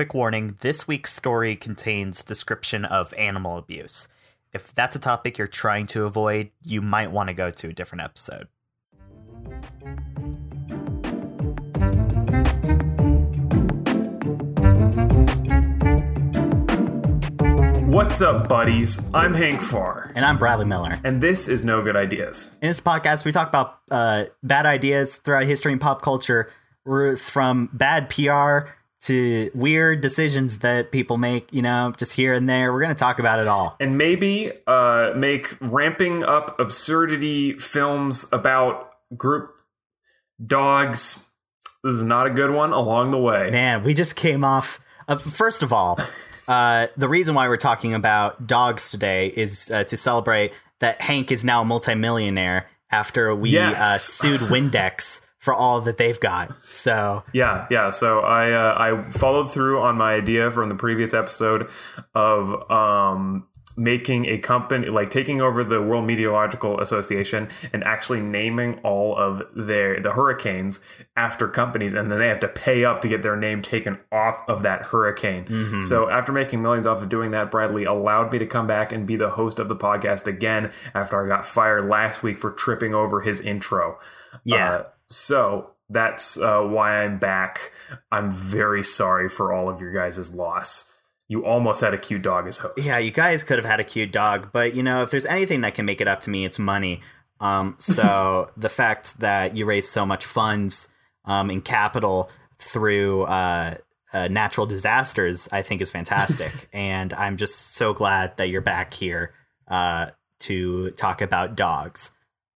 quick warning this week's story contains description of animal abuse. If that's a topic you're trying to avoid, you might want to go to a different episode. What's up, buddies? I'm Hank Farr, And I'm Bradley Miller. and this is No Good Ideas. In this podcast, we talk about uh, bad ideas throughout history and pop culture, from bad PR to weird decisions that people make, you know, just here and there. We're going to talk about it all. And maybe uh, make ramping up absurdity films about group dogs. This is not a good one along the way. Man, we just came off. Uh, first of all, uh, the reason why we're talking about dogs today is uh, to celebrate that Hank is now a multimillionaire after we Yes. uh, sued Windex for all that they've got. So Yeah, yeah. So I uh, I followed through on my idea from the previous episode of um, making a company like taking over the World Meteorological Association and actually naming all of their the hurricanes after companies, and then they have to pay up to get their name taken off of that hurricane. So after making millions off of doing that, Bradley allowed me to come back and be the host of the podcast again after I got fired last week for tripping over his intro. Yeah. Uh, so that's uh, why I'm back. I'm very sorry for all of your guys' loss. You almost had a cute dog as host. Yeah, you guys could have had a cute dog, but you know, if there's anything that can make it up to me, it's money. Um, so the fact that you raised so much funds um, in capital through uh, uh, natural disasters, I think is fantastic, and I'm just so glad that you're back here uh, to talk about dogs.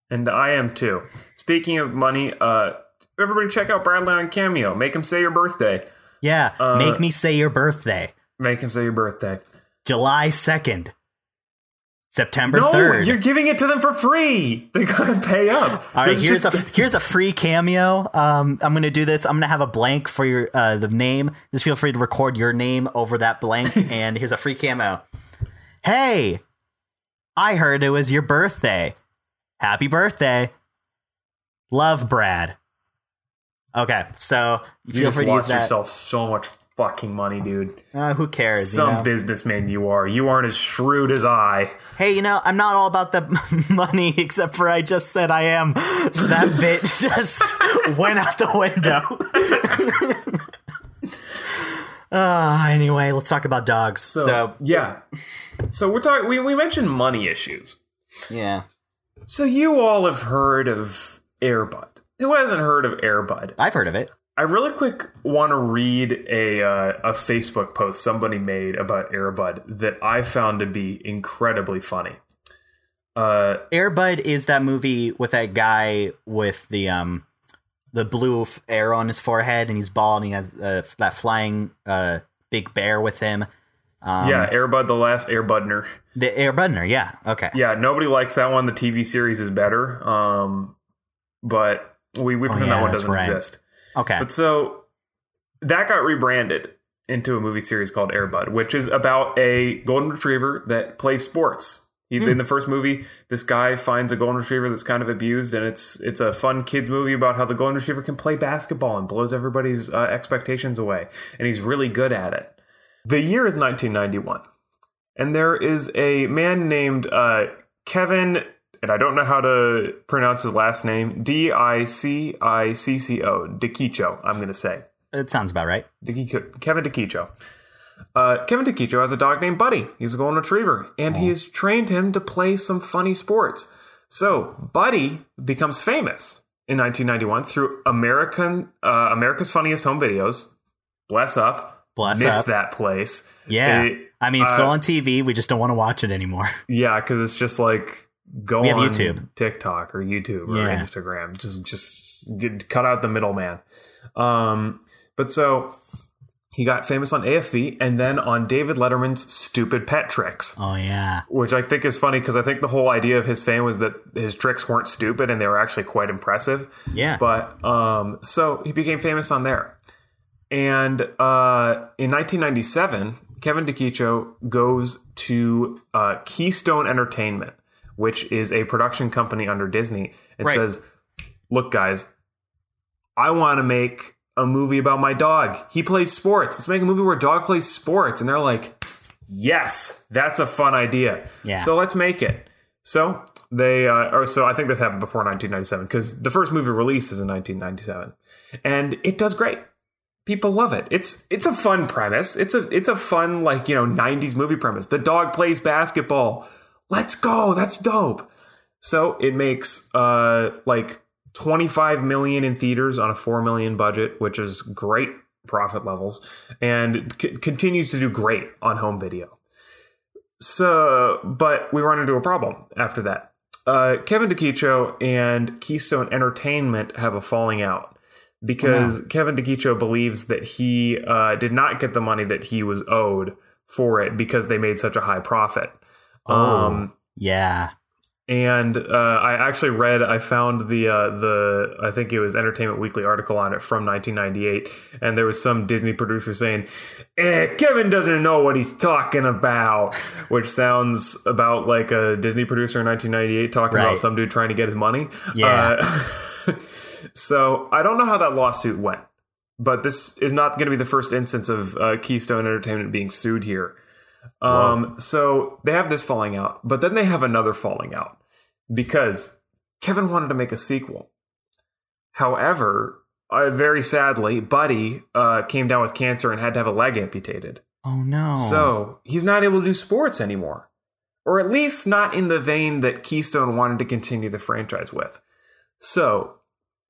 And I am too. Speaking of money, uh, everybody check out Bradley on Cameo. Make him say your birthday. Yeah, Uh, make me say your birthday, Make him say your birthday. July second, September No, third. you're giving it to them for free. They gotta pay up. All right, here's just- a here's a free cameo. Um, I'm gonna do this. I'm gonna have a blank for your uh, the name. Just feel free to record your name over that blank, and here's a free cameo. Hey, I heard it was your birthday. Happy birthday. Love, Brad. Okay, so you feel just free to use lost that. yourself so much fucking money, dude. Uh, who cares? you Some know? businessman you are. You aren't as shrewd as I. hey, you know, I'm not all about the money, except for I just said I am. So that bit just went out the window. uh, anyway, let's talk about dogs. So, yeah. So we're talking. We, we mentioned money issues. yeah, So you all have heard of Airbud. Who hasn't heard of Airbud? I've heard of it. I really quick want to read a uh, a Facebook post somebody made about Airbud that I found to be incredibly funny. Uh, Airbud is that movie with that guy with the um the blue f- arrow on his forehead, and he's bald, and he has uh, that flying uh big bear with him. Um, yeah, Airbud, the last Airbudner. the Airbudner. Yeah, okay. Yeah, nobody likes that one. The TV series is better. Um, but we we pretend Oh, yeah, that one doesn't right. exist. Okay. But so that got rebranded into a movie series called Airbud, which is about a golden retriever that plays sports. He, Hmm. In the first movie, this guy finds a golden retriever that's kind of abused, and it's it's a fun kids movie about how the golden retriever can play basketball and blows everybody's uh, expectations away, and he's really good at it. The year is 1991, and there is a man named uh, Kevin, and I don't know how to pronounce his last name. D I C I C C O, DeKicho. I'm going to say. it sounds about right. DeKicho, Kevin DeKicho. Uh, Kevin DeKicho has a dog named Buddy. He's a golden retriever, and he has trained him to play some funny sports. So Buddy becomes famous in 1991 through American uh, America's Funniest Home Videos. Bless up, Bless missed up. that place. Yeah. It- I mean, it's still uh, on TV. We just don't want to watch it anymore. yeah, because it's just like go We have on YouTube. TikTok or YouTube or Yeah. Instagram. Just just get, cut out the middleman. Um, but so he got famous on AFV and then on David Letterman's Stupid Pet Tricks, Oh yeah. which I think is funny because I think the whole idea of his fame was that his tricks weren't stupid and they were actually quite impressive. Yeah. But um, so he became famous on there. And uh, in 1997, Kevin DeKicho goes to uh, Keystone Entertainment, which is a production company under Disney, and Right. says, "Look, guys, I want to make a movie about my dog. He plays sports. Let's make a movie where a dog plays sports. And they're like, yes, that's a fun idea. Yeah. So let's make it. So they, uh, or so I think this happened before 1997 because the first movie released is in 1997, and it does great. People love it. It's it's a fun premise. It's a it's a fun like you know 90s movie premise. The dog plays basketball. Let's go. That's dope. So it makes uh like 25 million in theaters on a 4 million budget, which is great profit levels, and c- continues to do great on home video. So, but we run into a problem after that. Uh, Kevin DeKicho and Keystone Entertainment have a falling out because Kevin DeKicho believes that he uh, did not get the money that he was owed for it because they made such a high profit. Um, Yeah. and uh, I actually read, I found the uh, the I think it was Entertainment Weekly article on it from 1998, and there was some Disney producer saying, eh, "Kevin doesn't know what he's talking about," which sounds about like a Disney producer in 1998 talking Right. about some dude trying to get his money. Yeah. Uh, so I don't know how that lawsuit went, but this is not going to be the first instance of uh, Keystone Entertainment being sued here. Um, so they have this falling out, but then they have another falling out because Kevin wanted to make a sequel. However, uh, very sadly, Buddy uh, came down with cancer and had to have a leg amputated. Oh no. So he's not able to do sports anymore, or at least not in the vein that Keystone wanted to continue the franchise with. So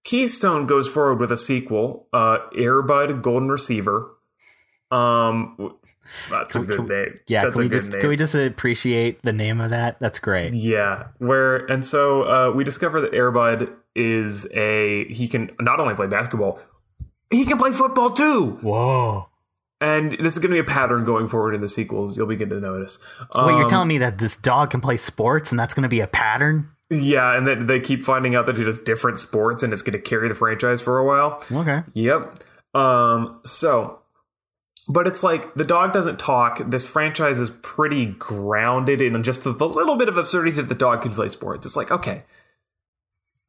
Keystone goes forward with a sequel, uh, Airbud Golden Receiver. Um, that's a good can- name. yeah, that's can we good just name. can we just appreciate the name of that? That's great. Yeah, where and so uh, we discover that Airbud is a he can not only play basketball, he can play football too. Whoa. And this is going to be a pattern going forward in the sequels. You'll begin to notice. Wait, you're Um, telling me that this dog can play sports and that's going to be a pattern? Yeah, and they keep finding out that he does different sports and it's going to carry the franchise for a while. Okay. Yep. Um. So, but it's like the dog doesn't talk. This franchise is pretty grounded in just the, the little bit of absurdity that the dog can play sports. It's like okay,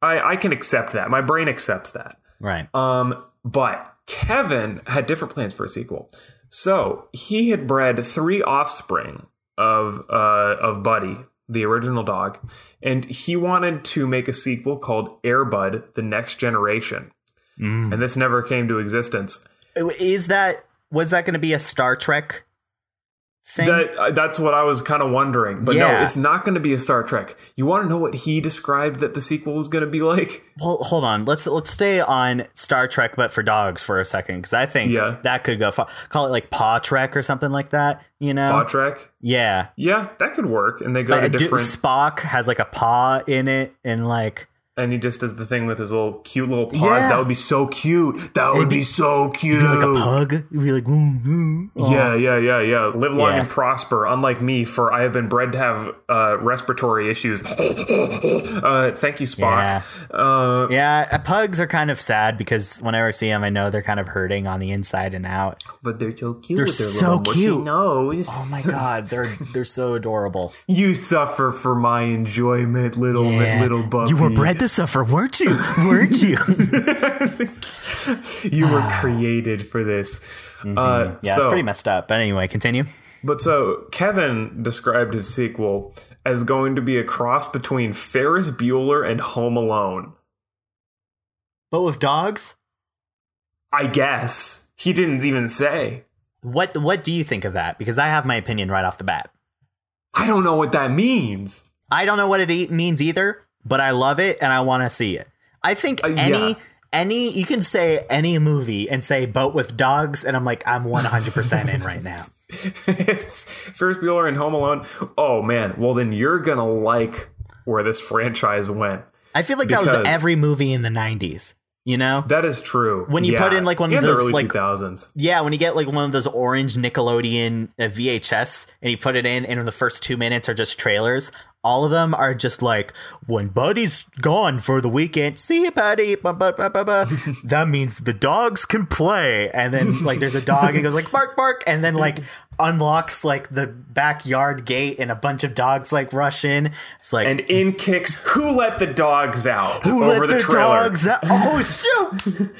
I I can accept that. My brain accepts that. Right. Um, but Kevin had different plans for a sequel. So he had bred three offspring of uh, of Buddy, the original dog, and he wanted to make a sequel called Airbud: The Next Generation. Mm. And this never came to existence. Is that was that going to be a Star Trek thing? That, uh, that's what I was kind of wondering. But no, it's not going to be a Star Trek. You want to know what he described that the sequel was going to be like? well, hold on. Let's let's stay on Star Trek, but for dogs for a second, because I think Yeah. that could go far. Call it like Paw Trek or something like that. You know? Paw Trek? yeah. Yeah, that could work. And they go Like, to different. Spock has like a paw in it, and like and he just does the thing with his little cute little paws. Yeah. That would be so cute. That would be, so cute. like a pug. It'd be like, "Woo, woo." Oh. Yeah, yeah, yeah, yeah. Live long Yeah. and prosper. Unlike me, for I have been bred to have uh, respiratory issues. uh, thank you, Spock. Uh, Yeah, uh, pugs are kind of sad because whenever I see them, I know they're kind of hurting on the inside and out. but they're so cute. They're with their so cute. Nose. Oh my god, they're they're so adorable. You suffer for my enjoyment, little Yeah. little puppy. You were bred to suffer, weren't you? Weren't you? You were created for this. Uh, Mm-hmm. yeah, so, it's pretty messed up. But anyway, continue. But so Kevin described his sequel as going to be a cross between Ferris Bueller and Home Alone. But with dogs, I guess he didn't even say. what what do you think of that? Because I have my opinion right off the bat. I don't know what that means. I don't know what it e- means either, but I love it and I want to see it. I think Uh, any yeah. any you can say any movie and say boat with dogs and I'm like I'm 100% in right now. It's Ferris Bueller and Home Alone. Oh man, well then you're gonna like where this franchise went. I feel like that was every movie in the 90s, you know? That is true. When you put in, like, one of those, like- 2000s. Yeah, when you get like one of those orange Nickelodeon uh, VHS and you put it in, and in the first two minutes are just trailers. All of them are just like, when Buddy's gone for the weekend, see you, Buddy. Ba, ba, ba, ba, ba. that means the dogs can play. And then like there's a dog and goes like bark bark, and then like unlocks like the backyard gate, and a bunch of dogs like rush in. It's like And in kicks who let the dogs out who over let the, the, trailer. dogs out? Oh shoot!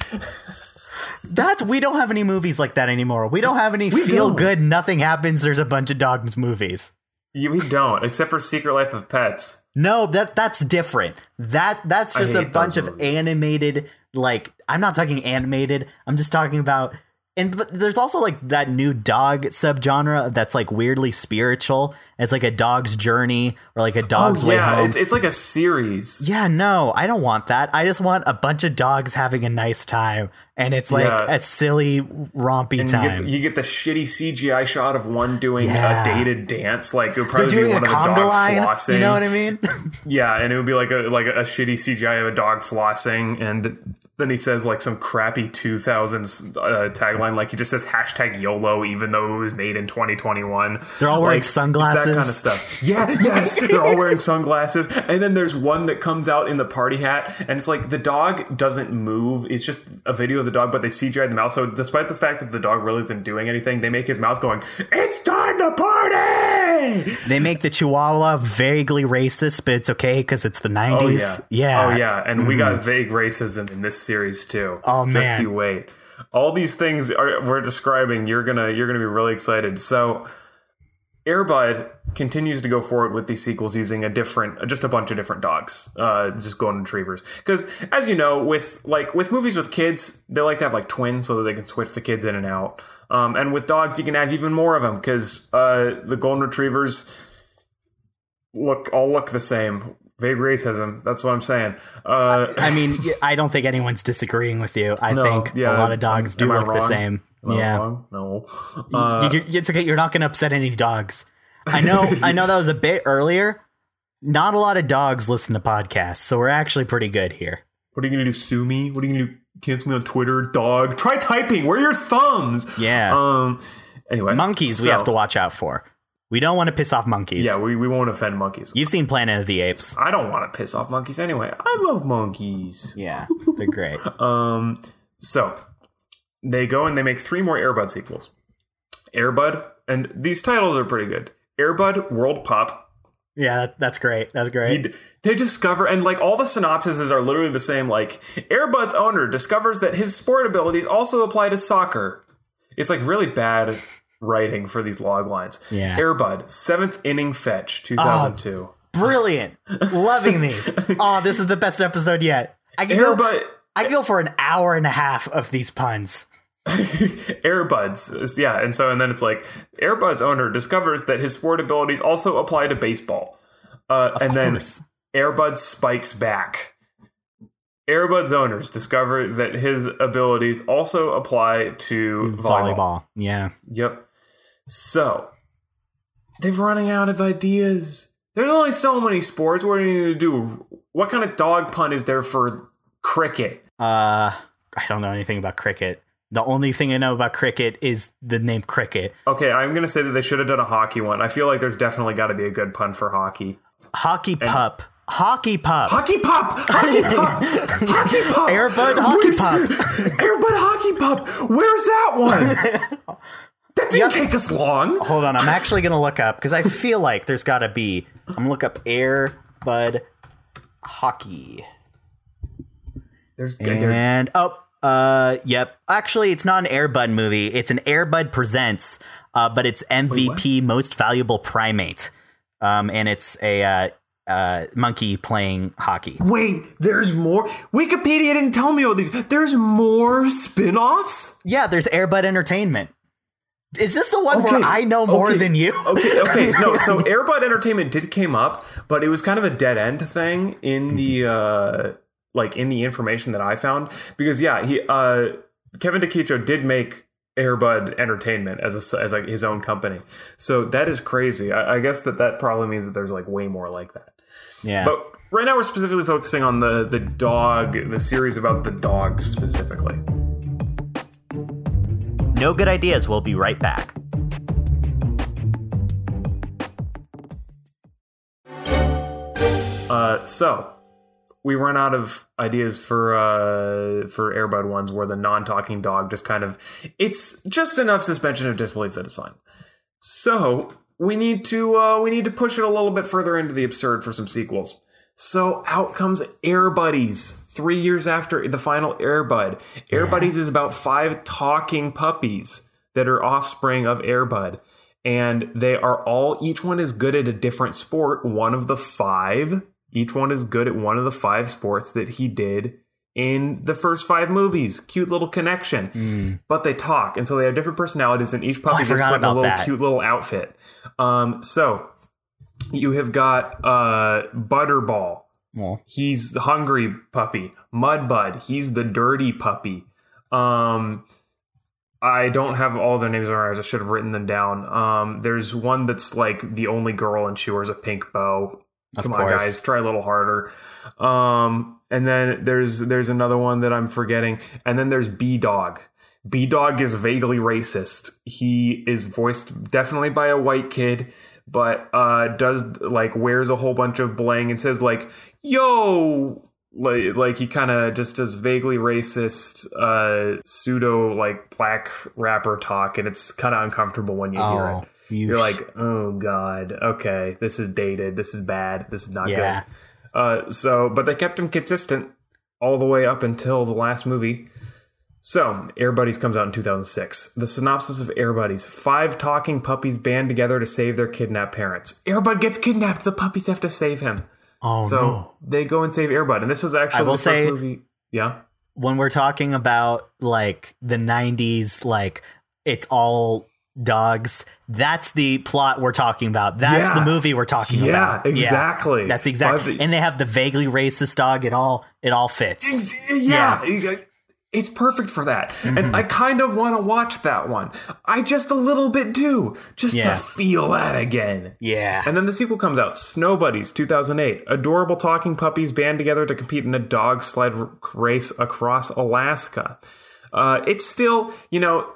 That's we don't have any movies like that anymore. We don't have any feel don't. good, nothing happens, there's a bunch of dogs movies. Yeah, we don't, except for Secret Life of Pets. No, that that's different. That that's just a bunch of movies. animated like I'm not talking animated. I'm just talking about and but there's also like that new dog subgenre that's like weirdly spiritual. It's like a dog's journey or like a oh, dog's way Oh, yeah, home. it's it's like a series. yeah, no, I don't want that. I just want a bunch of dogs having a nice time and it's like Yeah. a silly rompy And you time. get, you get the shitty CGI shot of one doing Yeah. a dated dance, like it would probably doing be a one of the dog line. flossing. You know what I mean? Yeah, and it would be like a like a shitty CGI of a dog flossing, and then he says like some crappy 2000s uh, tagline, like he just says hashtag YOLO, even though it was made in 2021. They're all wearing Like, sunglasses. that kind of stuff. Yeah, yes, they're all wearing sunglasses, and then there's one that comes out in the party hat, and it's like the dog doesn't move. It's just a video of the dog, but they CGI the mouth. So despite the fact that the dog really isn't doing anything, they make his mouth going. It's time to party. they make the Chihuahua vaguely racist, but it's okay because it's the 90s. Oh yeah. yeah. Oh yeah. And we got mm-hmm. vague racism in this series too. Oh, Just man. you wait. All these things are, we're describing, you're gonna you're gonna be really excited. So Airbud continues to go forward with these sequels using a different, just a bunch of different dogs, uh, just golden retrievers. Because as you know, with like with movies with kids, they like to have like twins so that they can switch the kids in and out. Um, and with dogs, you can have even more of them because uh, the golden retrievers look all look the same. Vague racism. That's what I'm saying. Uh, I mean, I don't think anyone's disagreeing with you. I No, think yeah, a lot of dogs do I look the same. Yeah. wrong? No. Uh, you- it's okay. You're not going to upset any dogs. I know. I know that was a bit earlier. Not a lot of dogs listen to podcasts, so we're actually pretty good here. what are you gonna do? Sue me? What are you gonna do? Cancel me on Twitter, dog? Try typing. Where are your thumbs? Yeah. Um. Anyway, monkeys, we have to watch out for. We don't want to piss off monkeys. Yeah, we, we won't offend monkeys. You've seen Planet of the Apes. I don't want to piss off monkeys anyway. I love monkeys. Yeah, they're great. Um, so they go and they make three more Airbud sequels. Airbud, and these titles are pretty good. Airbud World Pup. Yeah, that's great. That's great. He- They discover, and like all the synopsises are literally the same. Like Airbud's owner discovers that his sport abilities also apply to soccer. It's like really bad writing for these log lines. Yeah. Airbud seventh inning fetch, two thousand two. Ah, brilliant. Loving these. Oh, this is the best episode yet. I can go. I can go for an hour and a half of these puns. Airbuds, yeah, and so and then it's like Airbuds owner discovers that his sport abilities also apply to baseball, uh, and course. then Airbuds spikes back. Airbuds owners discover that his abilities also apply to volleyball. Volleyball. Yeah. Yep. So they're running out of ideas. There's only so many sports. What are you going to do? What kind of dog pun is there for cricket? Uh, I don't know anything about cricket. The only thing I know about cricket is the name cricket. Okay, I'm going to say that they should have done a hockey one. I feel like there's definitely got to be a good pun for hockey. Hockey pup. Hockey pup. Hockey pop! Hockey pop! Hockey pop! Airbud hockey Where's- pup. Airbud hockey pop! Where's that one? That didn't take us long. Hold on, I'm actually gonna look up because I feel like there's gotta be. I'm gonna look up Airbud Hockey. There's And oh, uh, yep. Actually, it's not an Airbud movie. It's an Airbud Presents, uh, but it's MVP Most Valuable Primate, um, and it's a uh, uh, monkey playing hockey. Wait, there's more. Wikipedia didn't tell me all these. There's more spin-offs? Yeah, there's Airbud Entertainment. Is this the one where I know more okay, than you? okay, okay. No, so Airbud Entertainment did came up, but it was kind of a dead end thing in the uh like in the information that I found because yeah, he uh Kevin DeKicho did make Airbud Entertainment as a as like his own company. So that is crazy. I, I guess that that probably means that there's like way more like that. Yeah. But right now we're specifically focusing on the the dog, the series about the dog specifically. no good ideas. We'll be right back. Uh, so we run out of ideas for uh, for Airbud ones where the non-talking dog just kind of it's just enough suspension of disbelief that it's fine. So we need to uh, we need to push it a little bit further into the absurd for some sequels. So out comes Air Buddies. three years after the final Airbud. Airbuddies is about five talking puppies that are offspring of Airbud. And they are all, each one is good at a different sport. One of the five, each one is good at one of the five sports that he did in the first five movies. Cute little connection. But they talk. And so they have different personalities, and each puppy Hmm. Oh, just put a little that. cute little outfit. Um, so you have got uh, Butterball. Well, He's the hungry puppy. Mudbud. He's the dirty puppy. Um, I don't have all their names memorized. I should have written them down. Um, there's one that's like the only girl and she wears a pink bow. Of Come on, guys, try a little harder. Um, and then there's there's another one that I'm forgetting. And then there's B Dog. B Dog is vaguely racist. He is voiced definitely by a white kid, but uh, does like wears a whole bunch of bling and says like "Yo." Like, like he kind of just does vaguely racist, uh, pseudo like black rapper talk, and it's kind of uncomfortable when you hear oh, it. You You're like, oh god, okay, this is dated, this is bad, this is not yeah. good. Uh, so, but they kept him consistent all the way up until the last movie. So, Air Buddies comes out in 2006. The synopsis of Air Buddies: Five talking puppies band together to save their kidnapped parents. Airbud gets kidnapped. The puppies have to save him. Oh So no. they go and save Airbud, and this was actually I will the first movie. Yeah, When we're talking about like the '90s, like it's all dogs. That's the plot we're talking about. That's Yeah. the movie we're talking about. yeah, about. exactly. That's exactly. And they have the vaguely racist dog. It all it all fits. Ex- yeah, it's perfect for that. Mm-hmm. And I kind of want to watch that one. I just a little bit do, just Yeah. to feel that again. Yeah. And then the sequel comes out, Snow Buddies, 2008. Adorable talking puppies band together to compete in a dog sled race across Alaska. Uh, it's still, you know,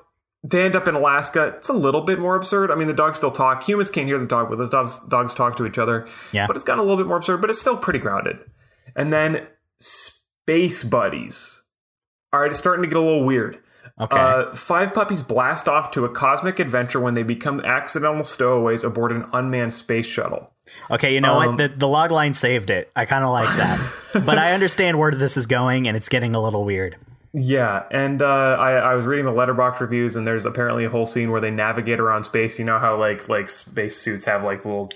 they end up in Alaska. It's a little bit more absurd. I mean, the dogs still talk. Humans can't hear them talk, but those dogs, dogs talk to each other. Yeah. But it's gotten a little bit more absurd, but it's still pretty grounded. And then Space Buddies. All right, it's starting to get a little weird. okay. Uh, five puppies blast off to a cosmic adventure when they become accidental stowaways aboard an unmanned space shuttle. okay. You know um, what? The the log line saved it. I kind of like that. but I understand where this is going, and it's getting a little weird. Yeah, and uh, I, I was reading the Letterboxd reviews, and there's apparently a whole scene where they navigate around space. You know how like like space suits have like little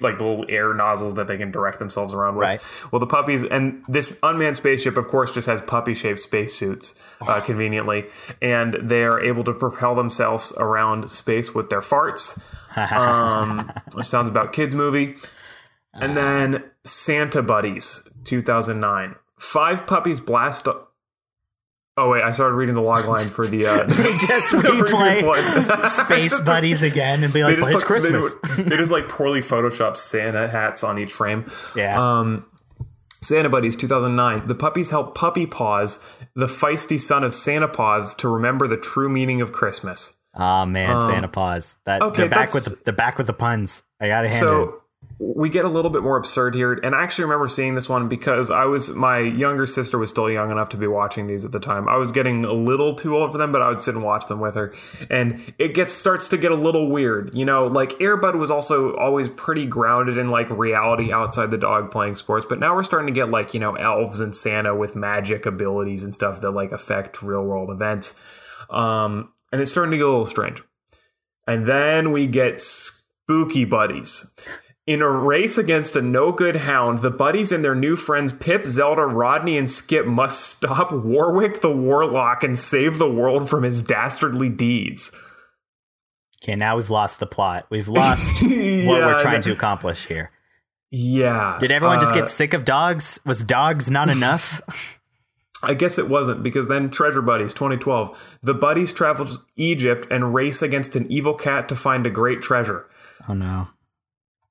like little air nozzles that they can direct themselves around with. Right. Well, the puppies and this unmanned spaceship, of course, just has puppy shaped spacesuits uh, conveniently, and they are able to propel themselves around space with their farts. um, which sounds about kids movie. And then Santa Buddies, 2009. Five puppies blast. Oh wait, I started reading the log line for the. Uh, Just replay. Space buddies again and be like, it's they Christmas. do- They, just like poorly photoshopped Santa hats on each frame. Yeah. Um, Santa Buddies 2009. The puppies help Puppy Paws, the feisty son of Santa Paws, to remember the true meaning of Christmas. Oh man, Santa Paws. That um, okay, they're back with the, they're back with the puns. I gotta hand it. We get a little bit more absurd here, and I actually remember seeing this one because I was my younger sister was still young enough to be watching these at the time. I was getting a little too old for them, but I would sit and watch them with her, and it gets starts to get a little weird. You know, like Airbud was also always pretty grounded in like reality outside the dog playing sports, but now we're starting to get like you know elves and Santa with magic abilities and stuff that like affect real world events, um, and it's starting to get a little strange. And then we get spooky buddies. In a race against a no good hound, the buddies and their new friends Pip, Zelda, Rodney, and Skip must stop Warwick the Warlock and save the world from his dastardly deeds. Okay, now we've lost the plot. We've lost what we're trying to accomplish here. Yeah. Did everyone just uh, get sick of dogs? Was dogs not enough? I guess it wasn't because then Treasure Buddies 2012. The buddies travel to Egypt and race against an evil cat to find a great treasure. oh no.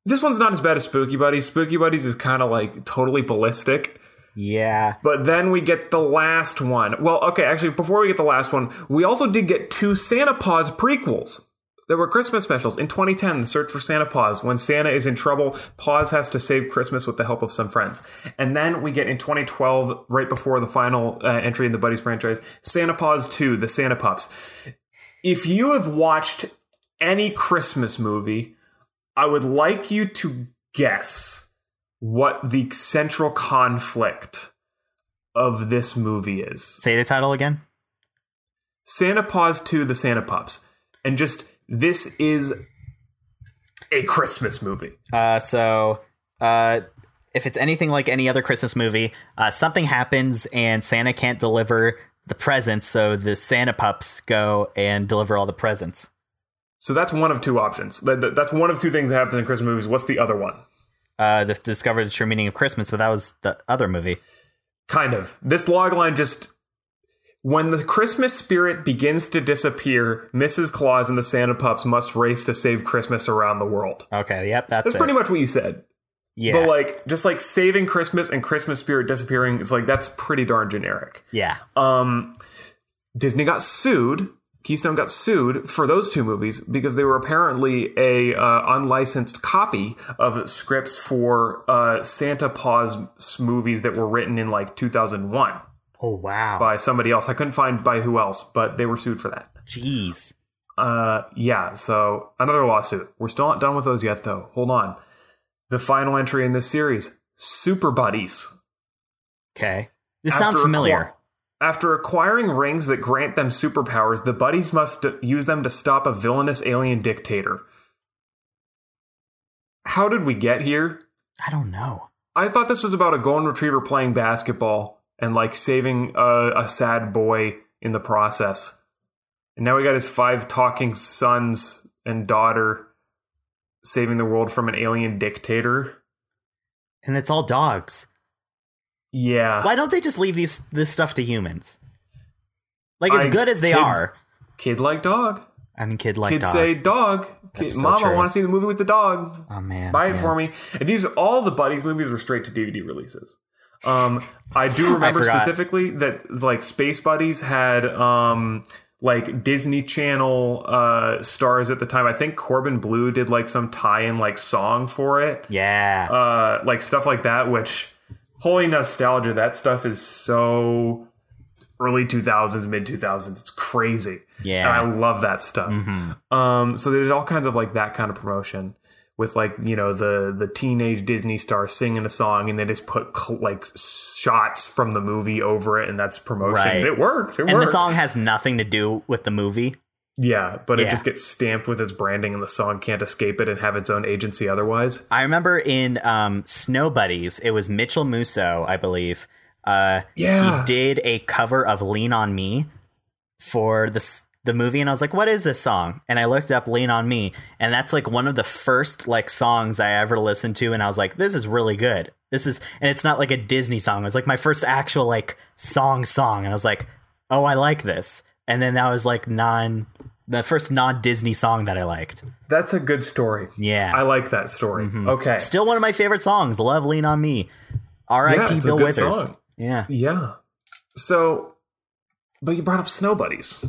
This one's not as bad as Spooky Buddies. Spooky Buddies is kind of like totally ballistic. Yeah. But then we get the last one. Well, okay, actually, before we get the last one, we also did get two Santa Paws prequels. There were Christmas specials in 2010, The Search for Santa Paws. When Santa is in trouble, Paws has to save Christmas with the help of some friends. And then we get in 2012, right before the final uh, entry in the Buddies franchise, Santa Paws 2, The Santa Pups. If you have watched any Christmas movie, I would like you to guess what the central conflict of this movie is Say the title again. Santa Paws 2 The Santa Pups. And just this is a Christmas movie. Uh, so, uh, if it's anything like any other Christmas movie, uh, something happens and Santa can't deliver the presents, so the Santa pups go and deliver all the presents. So that's one of two options. That- that- That's one of two things that happens in Christmas movies. What's the other one? Uh, the discover the true meaning of Christmas, but that was the other movie. Kind of. This logline just when the Christmas spirit begins to disappear, Mrs. Claus and the Santa Pups must race to save Christmas around the world. Okay, yep, that's, That's it. pretty much what you said. yeah, But like just like saving Christmas and Christmas spirit disappearing is like that's pretty darn generic. yeah. Um Disney got sued. Keystone got sued for those two movies because they were apparently a uh, unlicensed copy of scripts for uh, Santa Paws movies that were written in like 2001 Oh wow, by somebody else. I couldn't find by who else, but they were sued for that. jeez. Uh, yeah, so another lawsuit. We're still not done with those yet, though. Hold on. The final entry in this series Super Buddies. Okay, this After sounds acqui- familiar. After acquiring rings that grant them superpowers, the buddies must use them to stop a villainous alien dictator. How did we get here? I don't know. I thought this was about a golden retriever playing basketball and like saving a, a sad boy in the process. And now we got his five talking sons and daughter saving the world from an alien dictator. And it's all dogs. Yeah. Why don't they just leave these this stuff to humans? Like as I- good as they kids- are. Kid like dog. I mean, kid like Kids dog. say dog. Kid, so Mom, I want to see the movie with the dog. oh man, Buy it yeah. for me. And these all the buddies movies were straight to DVD releases. Um, I do remember forgot. specifically that like Space Buddies had um like Disney Channel uh stars at the time. I think Corbin Bleu did like some tie-in like song for it. Yeah, Uh like stuff like that, which holy nostalgia, that stuff is so early 2000s, mid 2000s. It's crazy. Yeah. Mm-hmm. And I love that stuff. Um, so they did all kinds of like that kind of promotion with like, you know, the the teenage Disney star singing a song and they just put cl- like shots from the movie over it and that's promotion. Right. It worked. It works and worked. the song has nothing to do with the movie. Yeah, but it just gets stamped with its branding and the song can't escape it and have its own agency otherwise. I remember in um, Snow Buddies, it was Mitchell Musso, I believe. Uh, Yeah. he did a cover of "Lean on Me" for the the movie, and I was like, "What is this song?" And I looked up "Lean on Me," and that's like one of the first like songs I ever listened to, and I was like, "This is really good." This is, and it's not like a Disney song. It was like my first actual like song song, and I was like, "Oh, I like this." And then that was like non the first non Disney song that I liked. That's a good story. Yeah. I like that story. Mm-hmm. Okay. Still one of my favorite songs. Love Lean on Me. R.I.P. Yeah, Bill Withers. song. Yeah. Yeah. So, but you brought up Snow Buddies,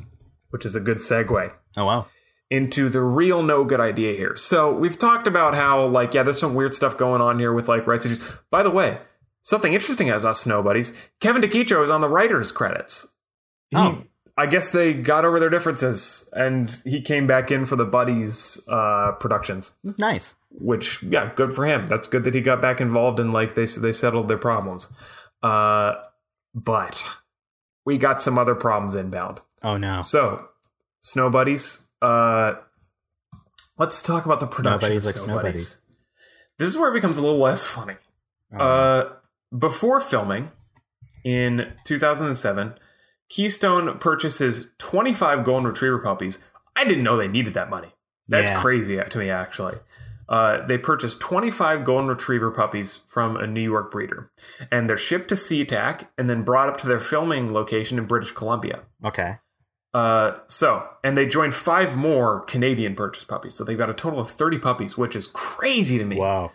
which is a good segue Oh wow. into the real no good idea here. So we've talked about how, like, yeah, there's some weird stuff going on here with like rights issues. By the way, something interesting about Snow Buddies, Kevin DeKicho is on the writers credits. He, Oh. I guess they got over their differences, and he came back in for the Buddies uh, productions. Nice. which yeah good for him that's good that he got back involved and like they they settled their problems uh but we got some other problems inbound Oh no. so snow buddies uh let's talk about the production like snow, buddies. Buddies. this is where it becomes a little less funny uh before filming in 2007 keystone purchases 25 golden retriever puppies i didn't know they needed that money that's Yeah. crazy to me, actually. Uh, they purchased 25 golden retriever puppies from a New York breeder, and they're shipped to SeaTac and then brought up to their filming location in British Columbia. okay. Uh, so, and they joined five more Canadian purchase puppies, so they've got a total of 30 puppies, which is crazy to me. Wow.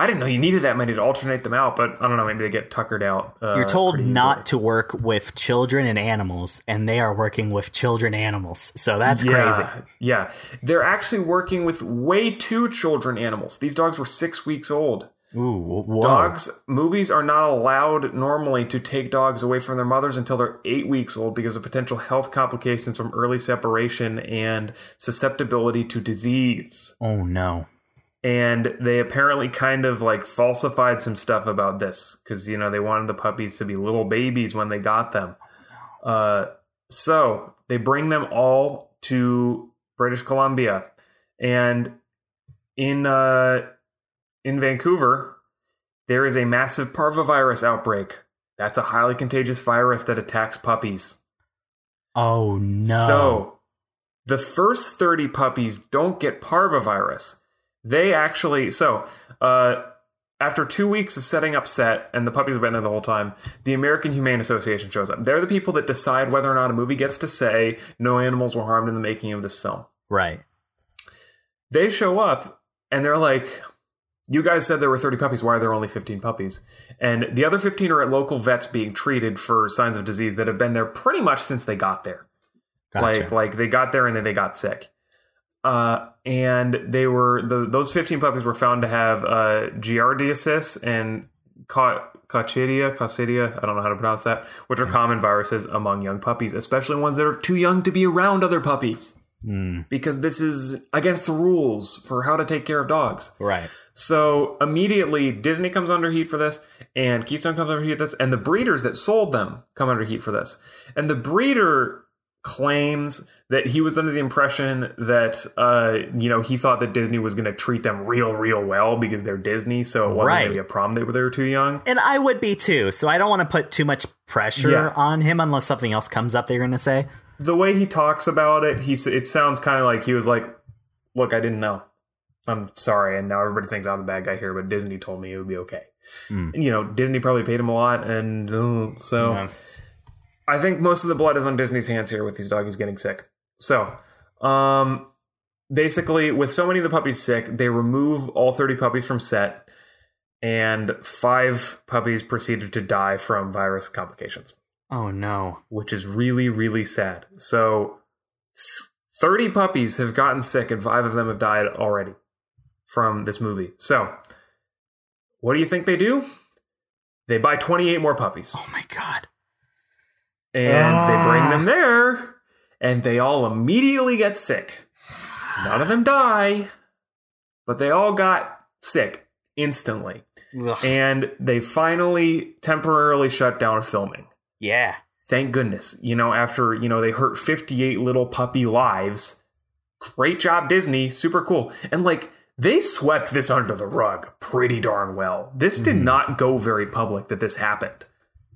I didn't know you needed that many to alternate them out, but I don't know, maybe they get tuckered out. Uh, You're told not to work with children and animals, and they are working with children animals. So that's yeah, crazy. Yeah, they're actually working with way too children animals. These dogs were six weeks old. Ooh, whoa. Dogs, movies are not allowed normally to take dogs away from their mothers until they're eight weeks old because of potential health complications from early separation and susceptibility to disease. Oh no. And they apparently kind of like falsified some stuff about this because you know they wanted the puppies to be little babies when they got them. Uh, so they bring them all to British Columbia, and in uh, in Vancouver, there is a massive parvovirus outbreak. That's a highly contagious virus that attacks puppies. Oh no. So the first 30 puppies don't get parvovirus. They actually, so uh, after two weeks of setting up set, and the puppies have been there the whole time, the American Humane Association shows up. They're the people that decide whether or not a movie gets to say no animals were harmed in the making of this film. right. They show up and they're like, you guys said there were 30 puppies. Why are there only 15 puppies? And the other 15 are at local vets being treated for signs of disease that have been there pretty much since they got there. Gotcha. Like like they got there and then they got sick. Uh, and they were the those 15 puppies were found to have uh, giardiasis and ca- coccidia, coccidia, I don't know how to pronounce that, which are common viruses among young puppies, especially ones that are too young to be around other puppies. Hmm. Because this is against the rules for how to take care of dogs. right. So immediately Disney comes under heat for this, and Keystone comes under heat for this, and the breeders that sold them come under heat for this. And the breeder claims that he was under the impression that uh, you know he thought that Disney was going to treat them real, real well because they're Disney, so it wasn't Right. going to be a problem that they were too young. And I would be too. So I don't want to put too much pressure Yeah. on him unless something else comes up they're going to say. The way he talks about it, he it sounds kind of like he was like, "Look, I didn't know. I'm sorry." And now everybody thinks I'm the bad guy here, but Disney told me it would be okay. Hmm. And, you know, Disney probably paid him a lot, and uh, so. Yeah. I think most of the blood is on Disney's hands here with these doggies getting sick. So, um, basically, with so many of the puppies sick, they remove all 30 puppies from set, and five puppies proceeded to die from virus complications, Oh no. which is really, really sad. So, 30 puppies have gotten sick, and five of them have died already from this movie. So, what do you think they do? They buy 28 more puppies Oh my god. and they Ah. bring them there, and they all immediately get sick. None of them die, but they all got sick instantly. Ugh. And they finally temporarily shut down filming. yeah. Thank goodness. You know, after, you know, they hurt 58 little puppy lives. Great job, Disney. Super cool. And like, they swept this under the rug pretty darn well. This did mm-hmm. not go very public that this happened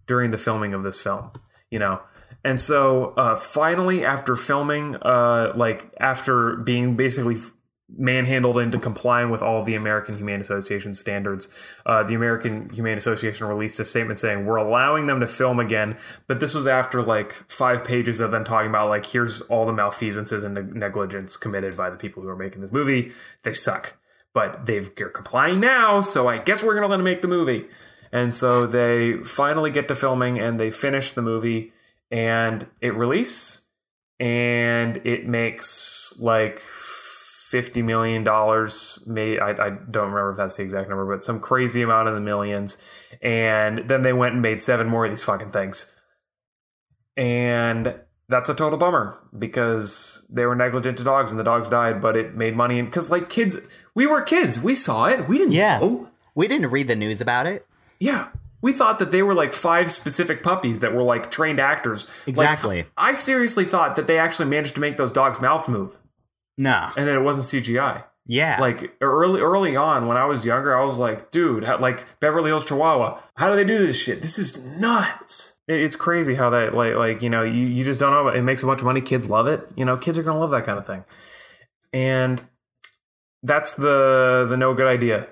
during the filming of this film, you know. And so uh, finally, after filming, uh, like after being basically manhandled into complying with all the American Humane Association standards, uh, the American Humane Association released a statement saying we're allowing them to film again. But this was after like five pages of them talking about like here's all the malfeasances and neg- negligence committed by the people who are making this movie. They suck, but they've they're complying now, so I guess we're gonna let them make the movie. And so they finally get to filming and they finish the movie and it release and it makes like fifty million dollars. May I, I don't remember if that's the exact number, but some crazy amount in the millions. And then they went and made seven more of these fucking things. And that's a total bummer because they were negligent to dogs and the dogs died, but it made money. Because like kids, we were kids, we saw it. We didn't Yeah. know. We didn't read the news about it. Yeah. We thought that they were like five specific puppies that were like trained actors. Like, Exactly. I seriously thought that they actually managed to make those dogs' mouth move No. and that it wasn't CGI. Yeah. Like early early on when I was younger, I was like, dude, how, like Beverly Hills Chihuahua, how do they do this shit? This is nuts. It- It's crazy how that like like you know you, you just don't know. It makes a bunch of money. Kids love it. You know, kids are gonna love that kind of thing. And that's the the no good idea.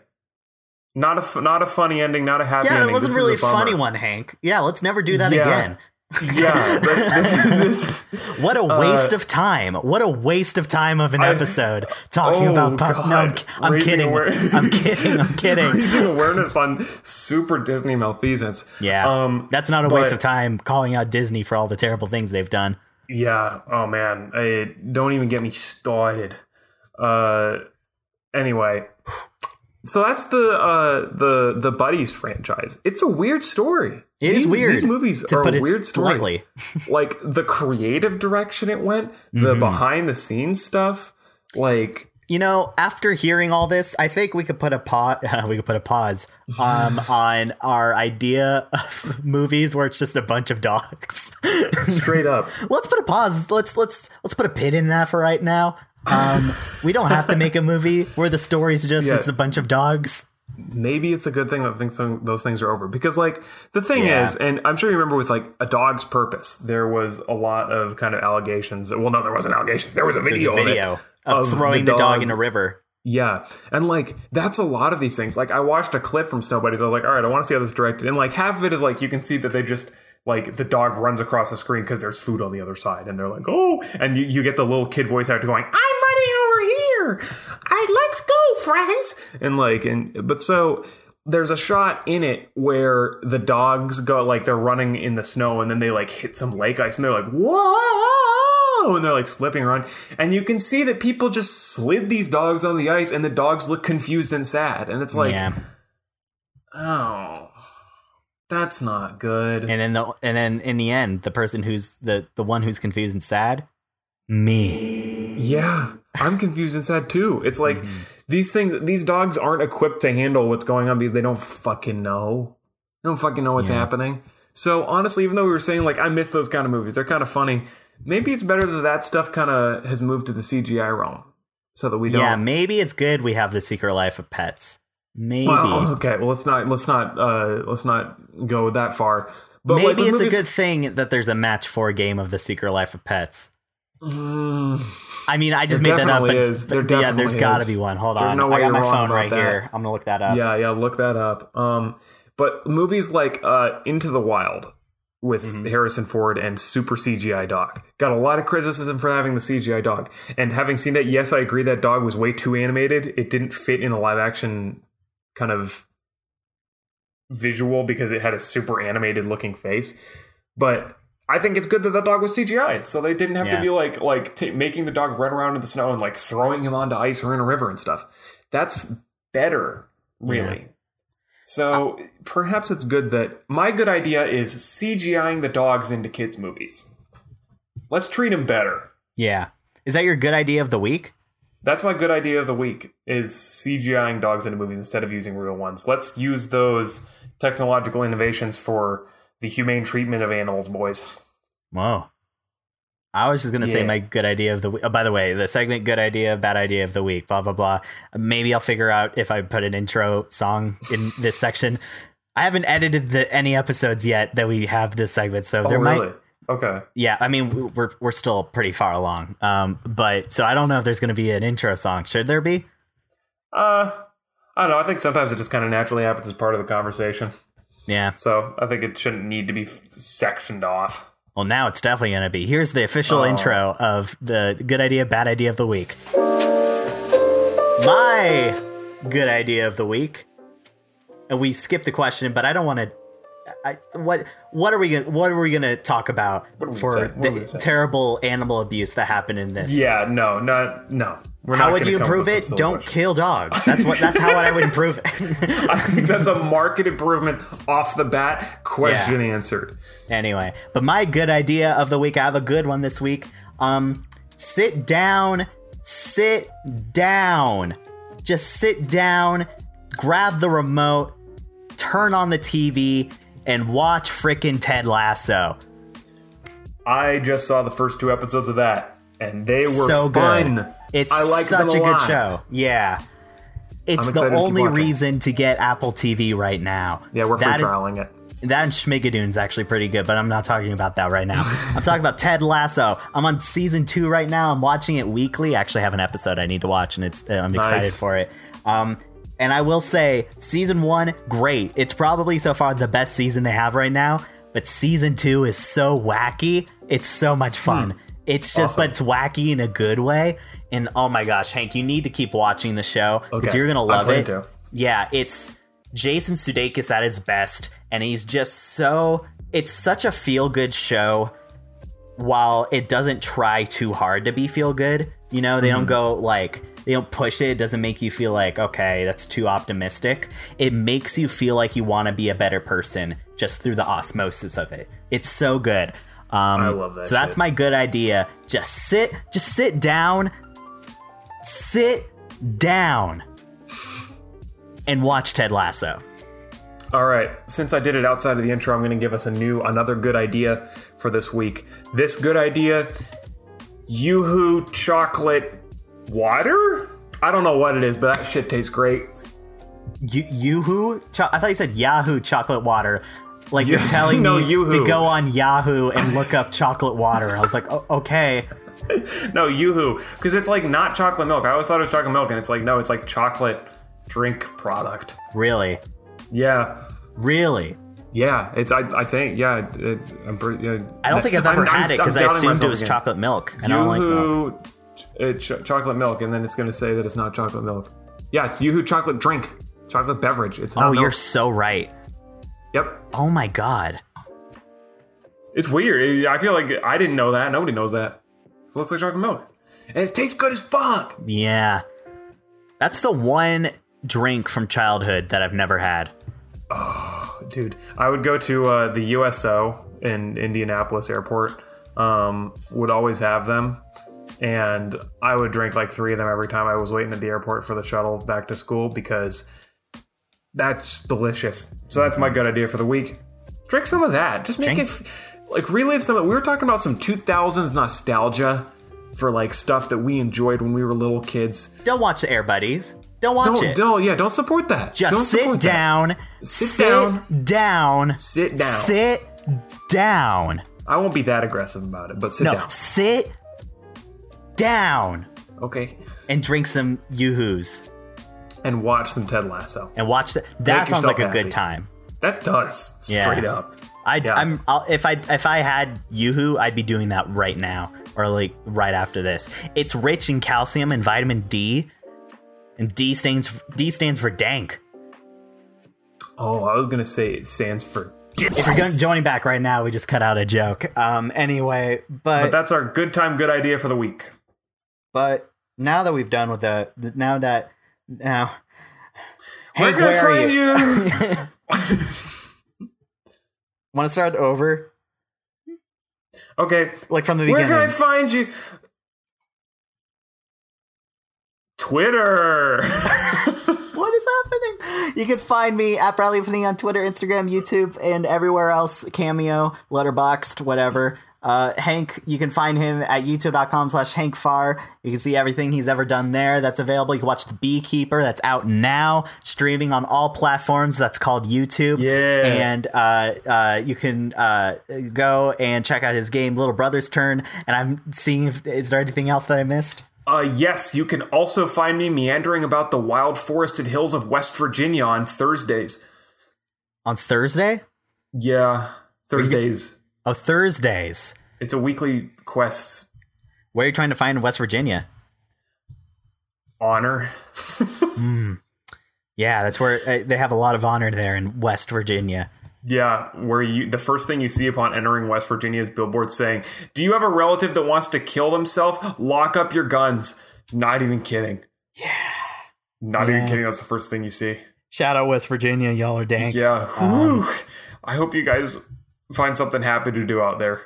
Not a not a funny ending. Not a happy ending. yeah, ending. that wasn't This really a funny one, Hank. Yeah, let's never do that Yeah. again. Yeah, but this, this, What a waste of time. What a waste of time of an episode talking Oh, about pup. No, I'm, I'm kidding. I'm kidding. I'm kidding. raising awareness on super Disney malfeasance. Yeah. Um, That's not a waste of time calling out Disney for all the terrible things they've done. Yeah. Oh man. I, don't even get me started. Uh. Anyway. So that's the uh the the Buddies franchise. It's a weird story. It is These- weird. These movies to are a weird story. like the creative direction it went, the Mhm. behind the scenes stuff. Like you know, after hearing all this, I think we could put a pause. we could put a pause um, on our idea of movies where it's just a bunch of dogs. Straight up. let's put a pause. Let's let's let's put a pin in that for right now. Um, we don't have to make a movie where the story's just Yeah. it's a bunch of dogs. maybe it's a good thing that things, those things are over because like the thing Yeah. is and i'm sure you remember with like a dog's purpose there was a lot of kind of allegations well no there wasn't allegations there was a video, a video of, of, throwing the dog. in a river. yeah and like that's a lot of these things like i watched a clip from snow buddies i was like all right i want to see how this directed and like half of it is like you can see that they just like the dog runs across the screen because there's food on the other side and they're like oh and you, you get the little kid voice actor going i'm running over here. I let's go friends. And like and but so there's a shot in it where the dogs go like they're running in the snow and then they like hit some lake ice and they're like whoa! And they're like slipping around. And you can see that people just slid these dogs on the ice and the dogs look confused and sad. And it's like yeah, oh that's not good and then the and then in the end, the person who's the the one who's confused and sad, me. yeah i'm confused and sad too it's like Mm-hmm. these things these dogs aren't equipped to handle what's going on because they don't fucking know they don't fucking know what's Yeah. happening so honestly even though we were saying like i miss those kind of movies they're kind of funny maybe it's better that that stuff kind of has moved to the cgi realm so that we don't Yeah, maybe it's good we have the Secret Life of Pets. Maybe. Well, okay well let's not let's not uh let's not go that far but Maybe with it's a good thing that there's a match four game of the Secret Life of Pets. Mm, I mean, I just made that up, but is. There yeah, there's got to be one. Hold There's on, no I got my phone right that. here. I'm gonna look that up. yeah yeah look that up um but movies like uh into the wild with Mm-hmm. harrison ford and super cgi dog got a lot of criticism for having the cgi dog and having seen that yes i agree that dog was way too animated it didn't fit in a live action kind of visual because it had a super animated looking face but I think it's good that that dog was CGI, so they didn't have to be like like ta making the dog run around in the snow and like throwing him onto ice or in a river and stuff. That's better, really. So perhaps it's good that my good idea is CGIing the dogs into kids' movies. Let's treat them better. Yeah. Is that your good idea of the week? That's my good idea of the week is CGIing dogs into movies instead of using real ones. Let's use those technological innovations for the humane treatment of animals, boys. Wow. I was just gonna say my good idea of the week. Oh, by the way, the segment "Good Idea, Bad Idea of the Week." Blah blah blah. Maybe I'll figure out if I put an intro song in this section. I haven't edited the, any episodes yet that we have this segment, so oh, there oh, might really? Okay. yeah i mean we're we're still pretty far along um but so i don't know if there's going to be an intro song should there be Uh, I don't know. I think sometimes it just kind of naturally happens as part of the conversation. yeah So I think it shouldn't need to be sectioned off. well now it's definitely going to be here's the official Oh. intro of the good idea bad idea of the week my good idea of the week and we skipped the question but i don't want to I, what what are we gonna what are we gonna talk about What are we for saying? What are we the terrible animal abuse that happened in this Yeah, no, not no. We're how not would you improve it don't kill dogs that's what that's how i would improve it I think that's a market improvement off the bat. Question answered. anyway but my good idea of the week i have a good one this week um sit down sit down just sit down grab the remote turn on the tv and watch frickin' ted lasso I just saw the first two episodes of that, and they were so good fun. it's I like such a a good show yeah it's the excited to only reason to get apple tv right now Yeah, we're free trialing it. That and Schmigadoon's actually pretty good, but I'm not talking about that right now. I'm talking about Ted Lasso. I'm on season two right now. I'm watching it weekly. I actually have an episode I need to watch, and it's uh, I'm excited Nice. for it. Um, and I will say, season one, great. It's probably so far the best season they have right now. But season two is so wacky. It's so much fun. It's just, Hmm. Awesome. but it's wacky in a good way. And oh my gosh, Hank, you need to keep watching the show because Okay. you're gonna love it. to. Yeah, it's Jason Sudeikis at his best, and he's just so. It's such a feel good show, while it doesn't try too hard to be feel good. You know, they Mm-hmm. don't go like they don't push it. It doesn't make you feel like okay, that's too optimistic. It makes you feel like you want to be a better person just through the osmosis of it. It's so good. Um, I love that So that's shit. my good idea. Just sit, just sit down, sit down and watch Ted Lasso. All right. Since I did it outside of the intro, I'm going to give us a new, another good idea for this week. This good idea: YooHoo chocolate water. I don't know what it is, but that shit tastes great. You, Yoohoo? Cho- I thought you said Yahoo chocolate water. Like you're telling No, me Yoo-hoo. to go on Yahoo and look up chocolate water. I was like, oh, okay. No, YooHoo, because it's like not chocolate milk. I always thought it was chocolate milk, and it's like no, it's like chocolate drink product. Really? Yeah, Really? yeah. It's I, I think yeah. It, it, I'm yeah. I don't think I've ever I'm- I'm- had it because I assumed it was again. chocolate milk. And I don't like milk. YooHoo uh, ch- chocolate milk, and then it's going to say that it's not chocolate milk. Yeah, it's YooHoo chocolate drink, chocolate beverage. It's not Oh, milk. you're so right. Yep. Oh my god. It's weird. I feel like I didn't know that. Nobody knows that. So it looks like chocolate milk. And it tastes good as fuck. Yeah. That's the one drink from childhood that I've never had. Oh, Dude, I would go to uh, the USO in Indianapolis Airport. Um, would always have them. And I would drink like three of them every time I was waiting at the airport for the shuttle back to school because that's delicious. So that's my good idea for the week. Drink some of that. Just make Drink- it like relive some. of We were talking about some 2000s nostalgia for like stuff that we enjoyed when we were little kids. Don't watch the Air Buddies. Don't watch Don't, it. don't, yeah, don't support that. Just don't sit support that. down. Sit down. down. Sit down. Sit down. I won't be that aggressive about it, but sit No, down. sit down Okay. and drink some yoo-hoos And watch some Ted Lasso. and watch the, that sounds like a happy. good time. That does Yeah. straight up. I, Yeah. I'm I'll, if I if I had YooHoo, I'd be doing that right now or like right after this. It's rich in calcium and vitamin D, and D stands D stands for dank. Oh, I was gonna say it stands for. If you're joining back right now, we just cut out a joke. Um. Anyway, but But that's our good time, good idea for the week. But now that we've done with the now that now. Where Hank, I where are find you? you? Want to start over, okay, like from the beginning. where can I find you? Twitter. What is happening? You can find me at Bradley Anthony on Twitter, Instagram, YouTube, and everywhere else. Cameo, Letterboxd, whatever. Uh, Hank, you can find him at youtube.com slash Hank Farr. You can see everything he's ever done there. That's available. You can watch The Beekeeper. That's out now, streaming on all platforms. That's called YouTube. Yeah. And uh, uh, you can uh, go and check out his game, Little Brother's Turn. And I'm seeing if is there anything else that I missed? Uh, yes, you can also find me meandering about the wild forested hills of West Virginia on Thursdays. On Thursday? Yeah, Thursdays. Oh, Thursdays. It's a weekly quest Where are you trying to find in West Virginia? honor. Yeah, that's where uh, they have a lot of honor there in West Virginia. Yeah, where you the first thing you see upon entering West Virginia is billboards saying, "Do you have a relative that wants to kill themselves? Lock up your guns." Not even kidding. Yeah. Not even kidding. That's the first thing you see. Shout out West Virginia, y'all are dank. Yeah. Whew. I hope you guys find something happy to do out there.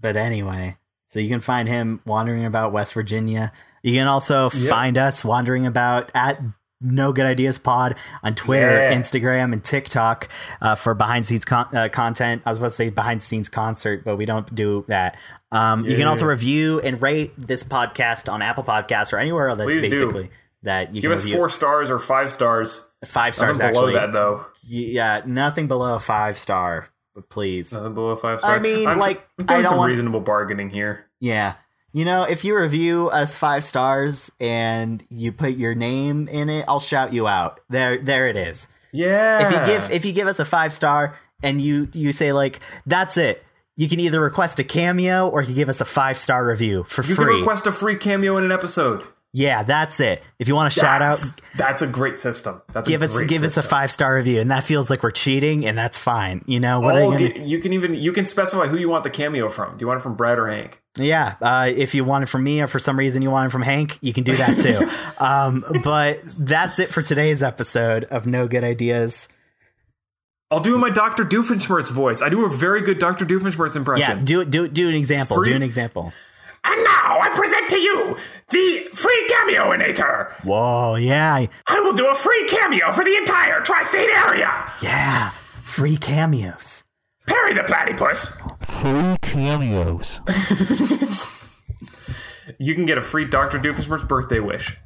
But anyway, so you can find him wandering about West Virginia. You can also Yep. find us wandering about at No Good Ideas Pod on Twitter, Yeah. Instagram, and TikTok uh, for behind scenes con- uh, content. I was about to say behind scenes concert, but we don't do that. Um, You can also review and rate this podcast on Apple Podcasts or anywhere that Please do. basically that you Give can us review. four stars or five stars. five stars Nothing below actually. that though. Yeah, nothing below a five star, please. Nothing below five stars. I mean, I'm, like, I'm I doing don't some want- reasonable bargaining here. Yeah. You know, if you review us five stars and you put your name in it, I'll shout you out. There there it is. Yeah. If you give if you give us a five star and you you say like, that's it. You can either request a cameo or you can give us a five star review for free. you can request a free cameo in an episode. Yeah, that's it. If you want a shout out, That's- a great system. That's give a us give us a five star review, and that feels like we're cheating, and that's fine. You know what? are you Oh, gonna- you can even you can specify who you want the cameo from. Do you want it from Brad or Hank? Yeah, uh, if you want it from me or for some reason you want it from Hank, you can do that too. um, but that's it for today's episode of No Good Ideas. I'll do my Dr. Doofenshmirtz voice. I do a very good Dr. Doofenshmirtz impression. Yeah, do do do an example. Free- Do an example. And now present to you the free cameo-inator. Whoa, yeah, I will do a free cameo for the entire tri-state area. yeah. Free cameos. Perry the platypus. Free cameos. You can get a free Dr. Doofenshmirtz birthday wish.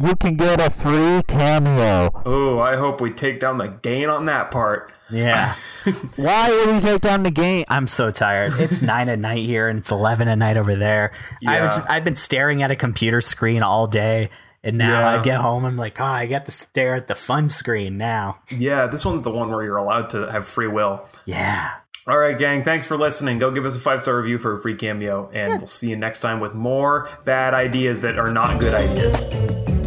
You can get a free cameo. Oh, I hope we take down the gain on that part. Yeah. Why would we take down the game? I'm so tired. It's nine at night here and it's 11 at night over there. I was Yeah. just, I've been staring at a computer screen all day. And now Yeah. I get home, I'm like, oh, I get to stare at the fun screen now. Yeah, this one's the one where you're allowed to have free will. Yeah. All right, gang, thanks for listening. Go give us a five star review for a free cameo, and we'll see you next time with more bad ideas that are not good ideas.